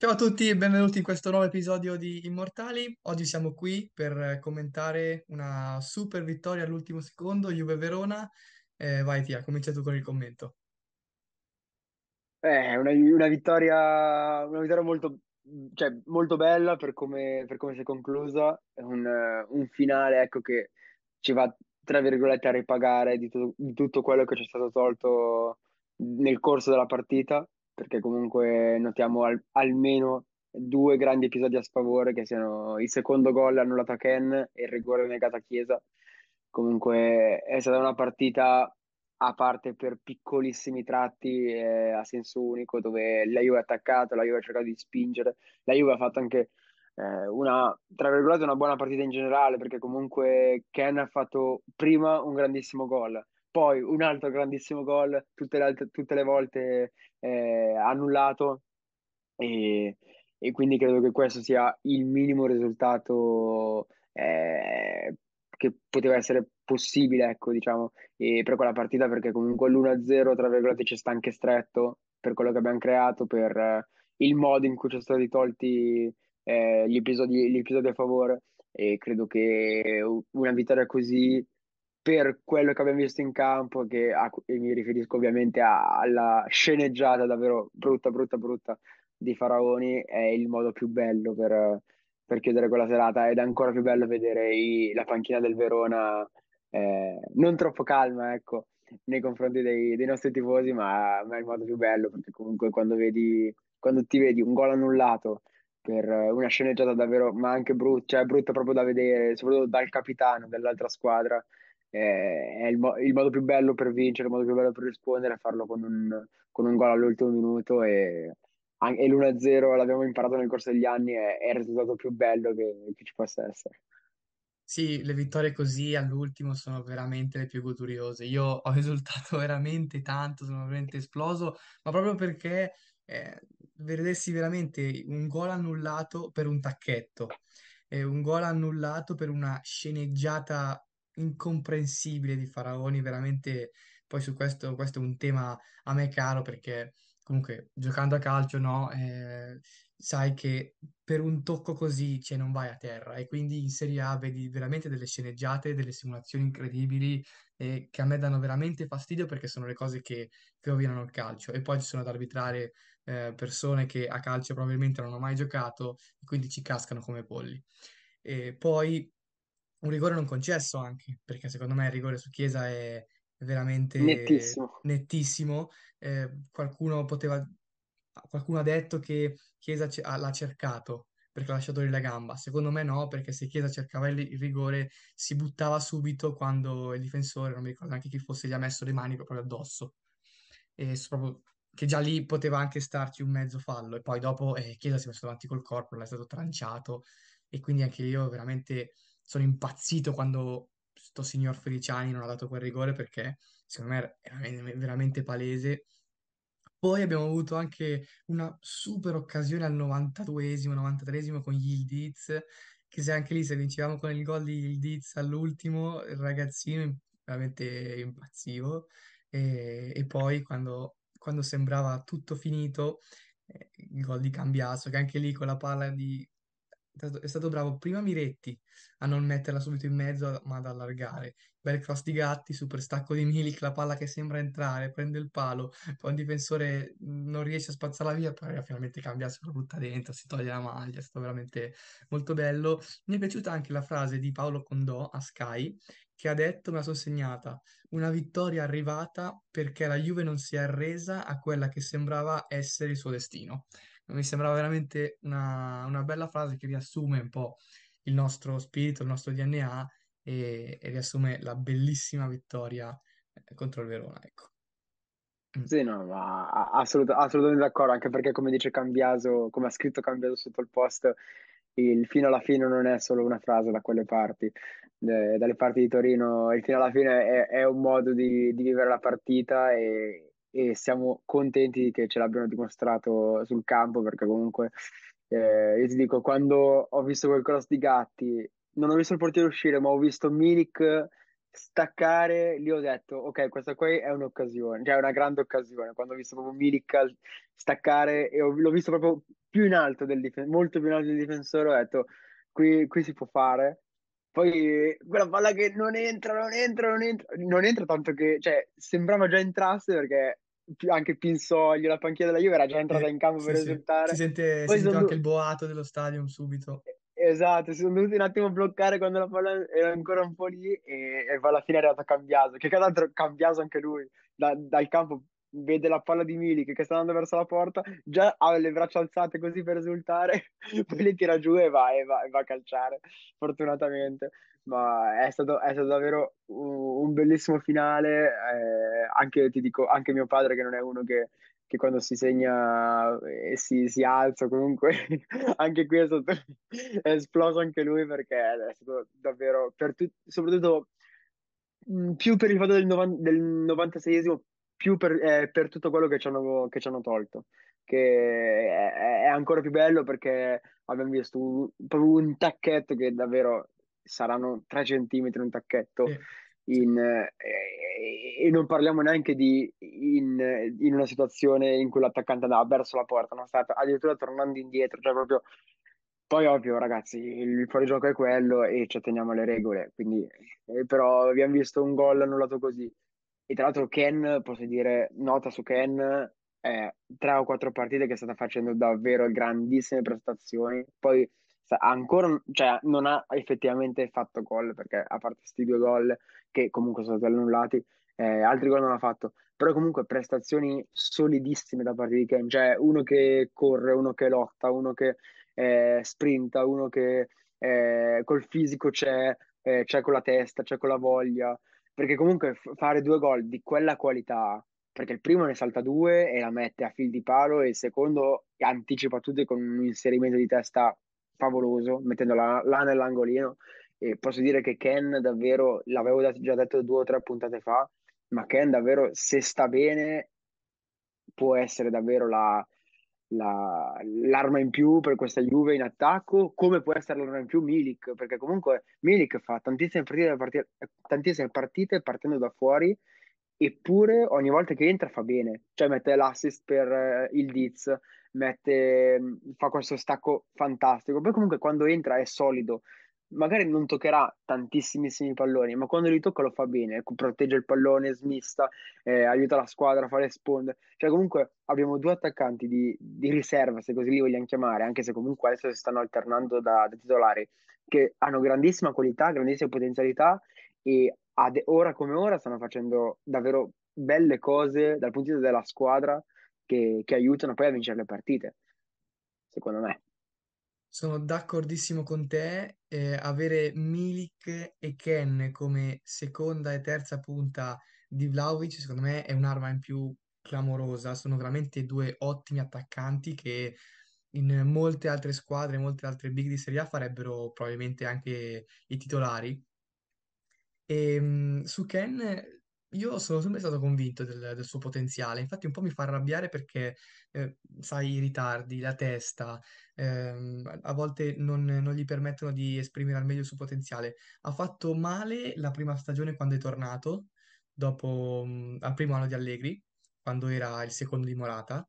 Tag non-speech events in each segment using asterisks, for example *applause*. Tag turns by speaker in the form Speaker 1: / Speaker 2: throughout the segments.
Speaker 1: Ciao a tutti e benvenuti in questo nuovo episodio di Immortali. Oggi siamo qui per commentare una super vittoria all'ultimo secondo, Juve-Verona. Eh, vai Tia, comincia tu con il commento.
Speaker 2: Eh, una, una vittoria, una vittoria molto, cioè, molto bella per come, per come si è conclusa. Un, un finale, ecco, che ci va, tra virgolette, a ripagare di, tu- di tutto quello che ci è stato tolto nel corso della partita, perché comunque notiamo al- almeno due grandi episodi a sfavore, che siano il secondo gol annullato a Ken e il rigore negato a Chiesa. Comunque è stata una partita a parte per piccolissimi tratti eh, a senso unico dove la Juve ha attaccato, la Juve ha cercato di spingere, la Juve ha fatto anche eh, una, tra virgolette, una buona partita in generale perché comunque Ken ha fatto prima un grandissimo gol, poi un altro grandissimo gol, tutte le, altre- tutte le volte eh, annullato. E, e quindi credo che questo sia il minimo risultato eh, che poteva essere possibile, ecco, diciamo, per quella partita, perché comunque l'1-0, tra virgolette, ci sta anche stretto per quello che abbiamo creato, per eh, il modo in cui ci sono stati tolti eh, gli episodi, gli episodi a favore, e credo che una vittoria così per quello che abbiamo visto in campo, che a- e mi riferisco ovviamente a- alla sceneggiata davvero brutta, brutta, brutta di Faraoni è il modo più bello per, per chiudere quella serata ed è ancora più bello vedere i- la panchina del Verona eh, non troppo calma, ecco, nei confronti dei, dei nostri tifosi, ma, ma è il modo più bello perché comunque quando vedi, quando ti vedi un gol annullato per una sceneggiata davvero, ma anche brutta, cioè brutta proprio da vedere, soprattutto dal capitano dell'altra squadra, eh, è il, mo- il modo più bello per vincere, il modo più bello per rispondere, è farlo con un, con un gol all'ultimo minuto e e l'1-0 l'abbiamo imparato nel corso degli anni, è, è il risultato più bello che, che ci possa essere.
Speaker 1: Sì, le vittorie così all'ultimo sono veramente le più goduriose. Io *laughs* ho esultato veramente tanto, sono veramente esploso, ma proprio perché eh, vedessi veramente un gol annullato per un tacchetto, eh, un gol annullato per una sceneggiata incomprensibile di Faraoni, veramente poi su questo, questo è un tema a me caro perché comunque giocando a calcio, no, eh, sai che per un tocco così, cioè, non vai a terra e quindi in Serie A vedi veramente delle sceneggiate, delle simulazioni incredibili eh, che a me danno veramente fastidio perché sono le cose che, che rovinano il calcio e poi ci sono ad arbitrare eh, persone che a calcio probabilmente non hanno mai giocato e quindi ci cascano come polli. E poi un rigore non concesso anche, perché secondo me il rigore su Chiesa è veramente
Speaker 2: Nettissimo.
Speaker 1: nettissimo. Eh, qualcuno poteva, qualcuno ha detto che Chiesa ce- ha- l'ha cercato perché ha lasciato lì la gamba. Secondo me no, perché se Chiesa cercava il, il rigore si buttava subito quando il difensore, non mi ricordo neanche chi fosse, gli ha messo le mani proprio addosso. E proprio- che già lì poteva anche starci un mezzo fallo e poi dopo eh, Chiesa si è messo davanti col corpo, l'è stato tranciato e quindi anche io veramente sono impazzito quando sto signor Feliciani non ha dato quel rigore perché secondo me era veramente palese. Poi abbiamo avuto anche una super occasione al 92esimo, 93esimo con Yildiz, che se anche lì se vincevamo con il gol di Yildiz all'ultimo, il ragazzino veramente impazzivo. E, e poi quando, quando sembrava tutto finito, eh, il gol di Cambiaso, che anche lì con la palla di... È stato, bravo prima Miretti a non metterla subito in mezzo, ma ad allargare. Bel cross di Gatti, super stacco di Milik, la palla che sembra entrare, prende il palo, poi un difensore non riesce a spazzarla via, poi finalmente cambia, se la butta dentro, si toglie la maglia, è stato veramente molto bello. Mi è piaciuta anche la frase di Paolo Condò a Sky, che ha detto, me la sono segnata, una vittoria arrivata perché la Juve non si è arresa a quella che sembrava essere il suo destino. Mi sembrava veramente una, una bella frase che riassume un po' il nostro spirito, il nostro DNA e, e riassume la bellissima vittoria eh, contro il Verona, ecco. Mm.
Speaker 2: Sì, no, ma assolut- assolutamente d'accordo, anche perché come dice Cambiaso, come ha scritto Cambiaso sotto il post, il fino alla fine non è solo una frase da quelle parti, Eh, dalle parti di Torino, il fino alla fine è, è un modo di, di vivere la partita e, e siamo contenti che ce l'abbiano dimostrato sul campo, perché comunque eh, io ti dico, quando ho visto quel cross di Gatti, non ho visto il portiere uscire, ma ho visto Milik staccare, lì ho detto, ok, questa qui è un'occasione, cioè è una grande occasione. Quando ho visto proprio Milik staccare e ho- l'ho visto proprio più in alto del difensore, molto più in alto del difensore, ho detto, qui, qui si può fare. Poi quella palla che non entra, non entra, non entra, non entra tanto che, cioè, sembrava già entrasse perché anche Pinsoglio, la panchina della Juve era già entrata
Speaker 1: Sì,
Speaker 2: in campo
Speaker 1: sì,
Speaker 2: per
Speaker 1: sì. Si
Speaker 2: esultare.
Speaker 1: sente, si sente anche il boato dello stadium subito.
Speaker 2: Esatto, si sono dovuti un attimo bloccare quando la palla era ancora un po' lì e, e alla fine è arrivato Cambiaso, che tra l'altro Cambiaso anche lui da- dal campo vede la palla di Milik che sta andando verso la porta, già ha le braccia alzate così per esultare, *laughs* poi le tira giù e va, e va, e va a calciare, fortunatamente. Ma è stato, è stato davvero un, bellissimo finale, eh, anche, ti dico, anche mio padre che non è uno che che quando si segna e si, si alza, comunque *laughs* anche qui è stato è esploso anche lui perché è stato davvero, per tu- soprattutto più per il fatto del, novan- del 96esimo, più per, eh, per tutto quello che ci hanno, che ci hanno tolto, che è, è ancora più bello perché abbiamo visto un, proprio un tacchetto che davvero saranno 3 centimetri un tacchetto
Speaker 1: sì.
Speaker 2: in, eh, e non parliamo neanche di in, in una situazione in cui l'attaccante andava verso la porta, non sta addirittura tornando indietro, cioè proprio poi ovvio ragazzi, il fuorigioco è quello e ci atteniamo alle regole, quindi eh, però abbiamo visto un gol annullato così. E tra l'altro Ken, posso dire, nota su Ken, è tre o quattro partite che sta facendo davvero grandissime prestazioni. Poi ancora, cioè, non ha effettivamente fatto gol, perché a parte questi due gol che comunque sono stati annullati, eh, altri gol non ha fatto. Però comunque prestazioni solidissime da parte di Ken, cioè uno che corre, uno che lotta, uno che eh, sprinta, uno che eh, col fisico c'è, eh, c'è con la testa, c'è con la voglia perché comunque fare due gol di quella qualità, perché il primo ne salta due e la mette a fil di palo e il secondo anticipa tutti con un inserimento di testa favoloso, mettendola là nell'angolino. E posso dire che Ken davvero, l'avevo già detto due o tre puntate fa, ma Ken davvero, se sta bene, può essere davvero la, la- l'arma in più per questa Juve in attacco, come può essere l'arma in più Milik, perché comunque Milik fa tantissime partite, partite- tantissime partite partendo da fuori, eppure ogni volta che entra fa bene, cioè mette l'assist per eh, il Diz, mette, fa questo stacco fantastico, poi comunque quando entra è solido, magari non toccherà tantissimissimi palloni, ma quando li tocca lo fa bene, protegge il pallone, smista, eh, aiuta la squadra a fare sponde. Cioè, comunque abbiamo due attaccanti di, di riserva, se così li vogliamo chiamare, anche se comunque adesso si stanno alternando da, da titolari, che hanno grandissima qualità, grandissima potenzialità e ad, ora come ora stanno facendo davvero belle cose dal punto di vista della squadra che, che aiutano poi a vincere le partite, secondo me.
Speaker 1: Sono d'accordissimo con te. eh, avere Milik e Ken come seconda e terza punta di Vlahovic, secondo me, è un'arma in più clamorosa. Sono veramente due ottimi attaccanti che in molte altre squadre, molte altre big di Serie A farebbero probabilmente anche i titolari. E, mh, su Ken io sono sempre stato convinto del, del suo potenziale, infatti un po' mi fa arrabbiare perché, eh, sai, i ritardi, la testa, ehm, a volte non, non gli permettono di esprimere al meglio il suo potenziale. Ha fatto male la prima stagione quando è tornato, dopo, mh, al primo anno di Allegri, quando era il secondo di Morata,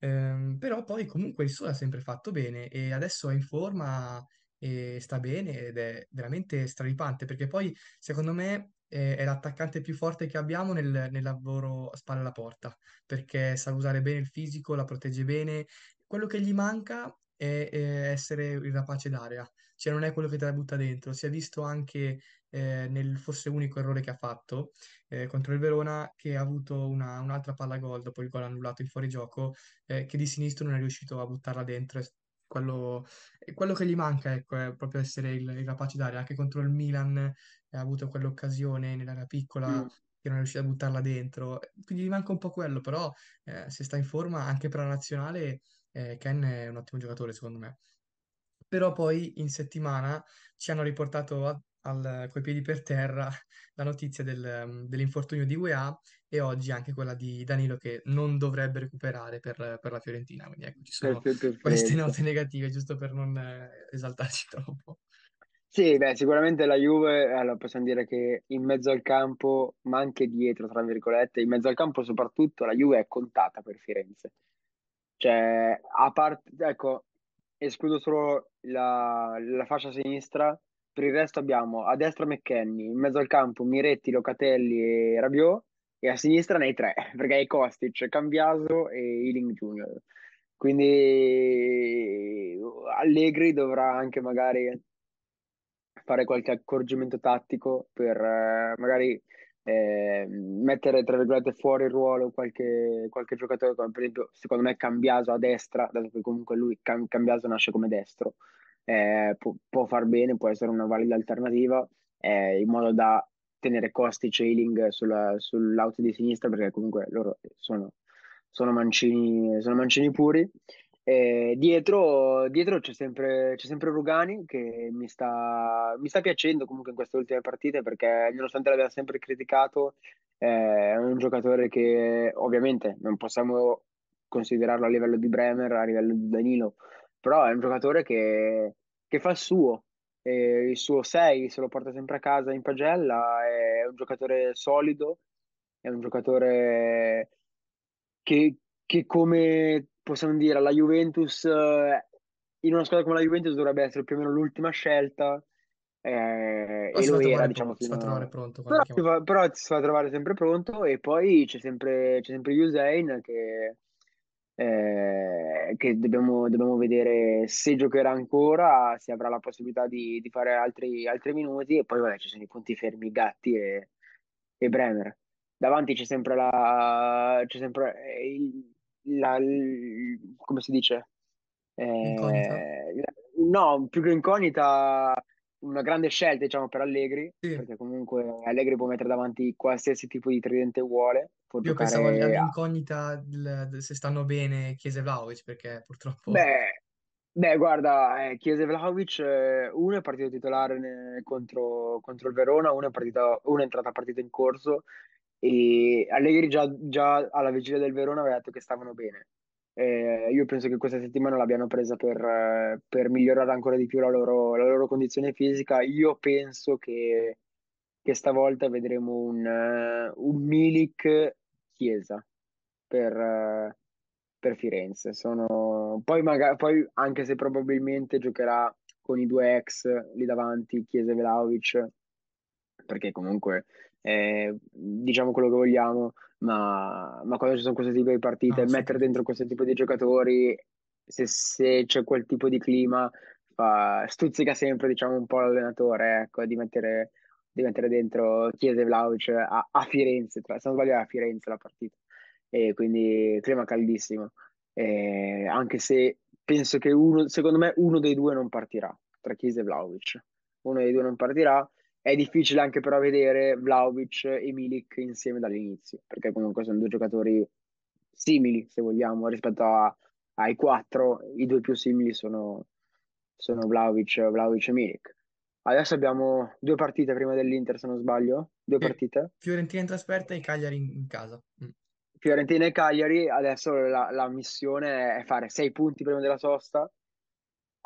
Speaker 1: Ehm, però poi comunque il suo l'ha sempre fatto bene e adesso è in forma e sta bene ed è veramente straripante perché poi secondo me è l'attaccante più forte che abbiamo nel, nel lavoro a spalle alla porta perché sa usare bene il fisico, la protegge bene. Quello che gli manca è, è essere il rapace d'area, cioè non è quello che te la butta dentro. Si è visto anche eh, nel forse unico errore che ha fatto eh, contro il Verona che ha avuto una- un'altra palla gol dopo il gol annullato in fuorigioco eh, che di sinistro non è riuscito a buttarla dentro. Quello, quello che gli manca ecco, è proprio essere il, il rapace d'aria. Anche contro il Milan eh, ha avuto quell'occasione nell'area piccola
Speaker 2: Mm.
Speaker 1: che non è riuscito a buttarla dentro. Quindi gli manca un po' quello, però eh, se sta in forma anche per la nazionale, eh, Ken è un ottimo giocatore secondo me. Però poi in settimana ci hanno riportato a- al- coi piedi per terra *laughs* la notizia del- dell'infortunio di UEA e oggi anche quella di Danilo che non dovrebbe recuperare per, per la Fiorentina. Quindi ecco, ci sono
Speaker 2: Perfetto,
Speaker 1: queste note negative, giusto per non eh, esaltarci *laughs* troppo.
Speaker 2: Sì, beh, sicuramente la Juve, allora possiamo dire che in mezzo al campo, ma anche dietro, tra virgolette, in mezzo al campo soprattutto, la Juve è contata per Firenze. Cioè, a parte, ecco, escludo solo la, la fascia sinistra, per il resto abbiamo a destra McKenny, in mezzo al campo Miretti, Locatelli e Rabiot, e a sinistra nei tre, *laughs* perché hai Kostic, Cambiaso e Ealing Junior. Quindi Allegri dovrà anche magari fare qualche accorgimento tattico per eh, magari eh, mettere tra virgolette fuori ruolo qualche, qualche giocatore come per esempio secondo me Cambiaso a destra dato che comunque lui Cam- Cambiaso nasce come destro eh, può, può, far bene può essere una valida alternativa eh, in modo da tenere Kostic Ealing sulla, sull'auto di sinistra perché comunque loro sono, sono mancini, sono mancini puri. Eh, dietro, dietro c'è sempre, c'è sempre Rugani che mi sta, mi sta piacendo comunque in queste ultime partite perché nonostante l'abbia sempre criticato eh, è un giocatore che ovviamente non possiamo considerarlo a livello di Bremer, a livello di Danilo, però è un giocatore che, che fa il suo, e il suo 6 se lo porta sempre a casa in pagella, è un giocatore solido, è un giocatore che, che come possiamo dire alla Juventus, eh, in una squadra come la Juventus dovrebbe essere più o meno l'ultima scelta, eh, e lo era, diciamo,
Speaker 1: si fa
Speaker 2: fino
Speaker 1: trovare
Speaker 2: a...
Speaker 1: pronto
Speaker 2: Però, però si fa trovare sempre pronto e poi c'è sempre, c'è sempre Usain che, eh, che dobbiamo, dobbiamo vedere se giocherà ancora, se avrà la possibilità di, di fare altri, altri minuti e poi vabbè, ci sono i punti fermi Gatti e, e Bremer. Davanti c'è sempre la, c'è sempre eh, il- la, il- come si dice? Eh, no, più che incognita, una grande scelta, diciamo, per Allegri,
Speaker 1: Sì,
Speaker 2: perché comunque Allegri può mettere davanti qualsiasi tipo di tridente vuole, può
Speaker 1: io pensavo all'incognita del- del- se stanno bene Chiesa e Vlahovic perché purtroppo
Speaker 2: Beh, beh, guarda, eh, Chiesa e Vlahovic, eh, uno è partito titolare ne- contro, contro il Verona, uno è, partito, uno è entrato a partita in corso e Allegri già, già alla vigilia del Verona aveva detto che stavano bene. Eh, io penso che questa settimana l'abbiano presa per, eh, per migliorare ancora di più la loro, la loro condizione fisica. Io penso che, che stavolta vedremo un, eh, un Milik Chiesa per, eh, per Firenze. Sono... Poi, magari, poi, anche se probabilmente giocherà con i due ex lì davanti, Chiesa e Vlahovic, perché comunque eh, diciamo quello che vogliamo, ma, ma quando ci sono questo tipo di partite,
Speaker 1: no,
Speaker 2: mettere
Speaker 1: assolutamente.
Speaker 2: dentro questo tipo di giocatori, se, se c'è quel tipo di clima, fa- stuzzica sempre diciamo un po' l'allenatore, ecco, di mettere, di mettere dentro Chiesa e Vlahovic a, a Firenze, tra- se non sbaglio è a Firenze la partita, e quindi clima caldissimo, Eh, anche se penso che uno, secondo me uno dei due non partirà, tra Chiesa e Vlahovic, uno dei due non partirà è difficile anche però vedere Vlahovic e Milik insieme dall'inizio, perché comunque sono due giocatori simili, se vogliamo, rispetto a- ai quattro, i due più simili sono, sono Vlahovic, Vlahovic e Milik. Adesso abbiamo due partite prima dell'Inter, se non sbaglio, due partite.
Speaker 1: Fiorentina in trasferta e Cagliari in, in casa. Mm.
Speaker 2: Fiorentina e Cagliari, adesso la, la missione è fare sei punti prima della sosta,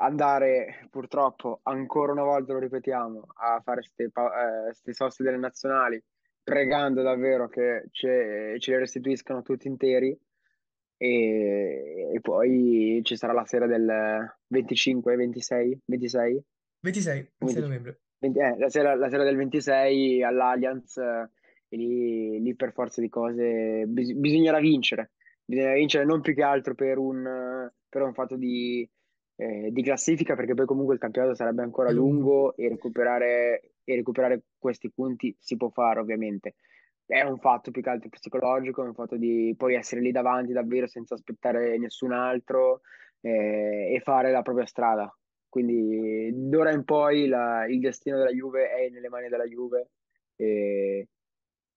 Speaker 2: andare purtroppo ancora una volta, lo ripetiamo, a fare queste soste delle nazionali, pregando davvero che ce, ce le restituiscano tutti interi e, e poi ci sarà la sera del 25, 26, 26?
Speaker 1: 26,
Speaker 2: Come
Speaker 1: 26
Speaker 2: dici?
Speaker 1: novembre.
Speaker 2: 20 eh, la sera, la sera del 26 all'Allianz eh, e lì, lì per forza di cose bis- bisognerà vincere. Bisognerà vincere non più che altro per un, eh, per un fatto di, eh, di classifica, perché poi comunque il campionato sarebbe ancora
Speaker 1: lungo.
Speaker 2: lungo e recuperare, e recuperare questi punti si può fare ovviamente. È un fatto più che altro psicologico, è un fatto di poi essere lì davanti davvero senza aspettare nessun altro eh, e fare la propria strada. Quindi d'ora in poi la- il destino della Juve è nelle mani della Juve e,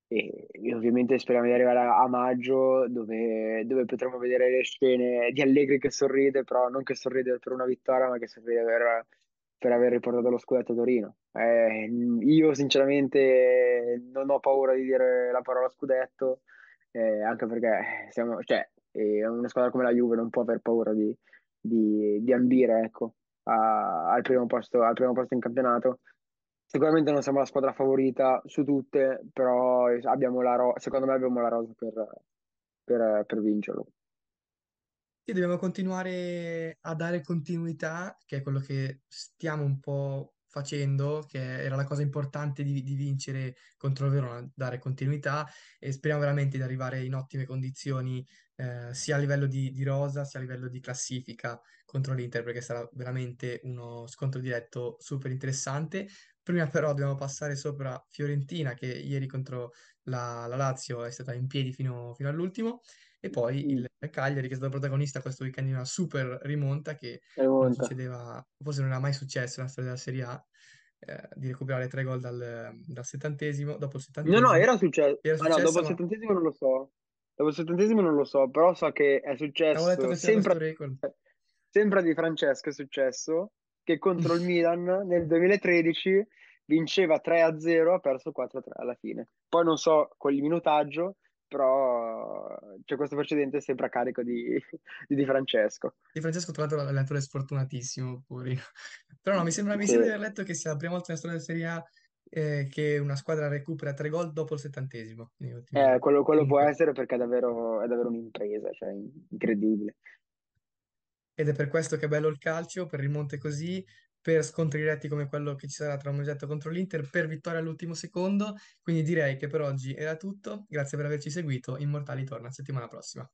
Speaker 2: e- ovviamente speriamo di arrivare a, a maggio dove, dove potremo vedere le scene di Allegri che sorride, però non che sorride per una vittoria, ma che sorride per, per aver riportato lo scudetto a Torino. Eh, io sinceramente non ho paura di dire la parola scudetto, eh, anche perché siamo, cioè, eh, una squadra come la Juve non può aver paura di, di, di ambire, ecco. a- al primo posto, al primo posto in campionato. Sicuramente non siamo la squadra favorita su tutte, però abbiamo la ro- secondo me abbiamo la rosa per, per- per vincerlo.
Speaker 1: Sì, dobbiamo continuare a dare continuità, che è quello che stiamo un po' facendo, che era la cosa importante di, di vincere contro il Verona, dare continuità e speriamo veramente di arrivare in ottime condizioni, eh, sia a livello di, di rosa, sia a livello di classifica contro l'Inter, perché sarà veramente uno scontro diretto super interessante. Prima però dobbiamo passare sopra Fiorentina, che ieri contro la, la Lazio è stata in piedi fino fino all'ultimo. E poi il Cagliari che è stato protagonista questo weekend di una super rimonta che non
Speaker 2: monta.
Speaker 1: succedeva, forse non era mai successo nella storia della Serie A, eh, di recuperare tre gol dal, dal settantesimo, dopo il
Speaker 2: No, no,
Speaker 1: settantesimo.
Speaker 2: era successo.
Speaker 1: Era
Speaker 2: Ah no, dopo
Speaker 1: successa,
Speaker 2: il
Speaker 1: ma
Speaker 2: settantesimo non lo so. Dopo il settantesimo non lo so, però so che è
Speaker 1: avevo letto
Speaker 2: successo
Speaker 1: che c'era questo
Speaker 2: sempre,
Speaker 1: record.
Speaker 2: sempre di Francesco è successo che contro il *laughs* Milan nel 2013 vinceva 3-0, ha perso 4-3 alla fine. Poi non so quel minutaggio, però c'è questo precedente sempre a carico di, *laughs* di Di Francesco.
Speaker 1: Di Francesco, tra l'altro, l'allenatore sfortunatissimo, pure. *laughs* Però no, mi sembra, mi
Speaker 2: Sì.
Speaker 1: sembra di aver letto che sia la prima volta nella storia della Serie A eh, che una squadra recupera tre gol dopo il settantesimo,
Speaker 2: Eh, quello, quello può essere perché è davvero, è davvero un'impresa, cioè incredibile.
Speaker 1: Ed è per questo che è bello il calcio, per rimonte così, per scontri diretti come quello che ci sarà tra un Mogetto contro l'Inter, per vittoria all'ultimo secondo. Quindi direi che per oggi era tutto. Grazie per averci seguito. Immortali torna settimana prossima.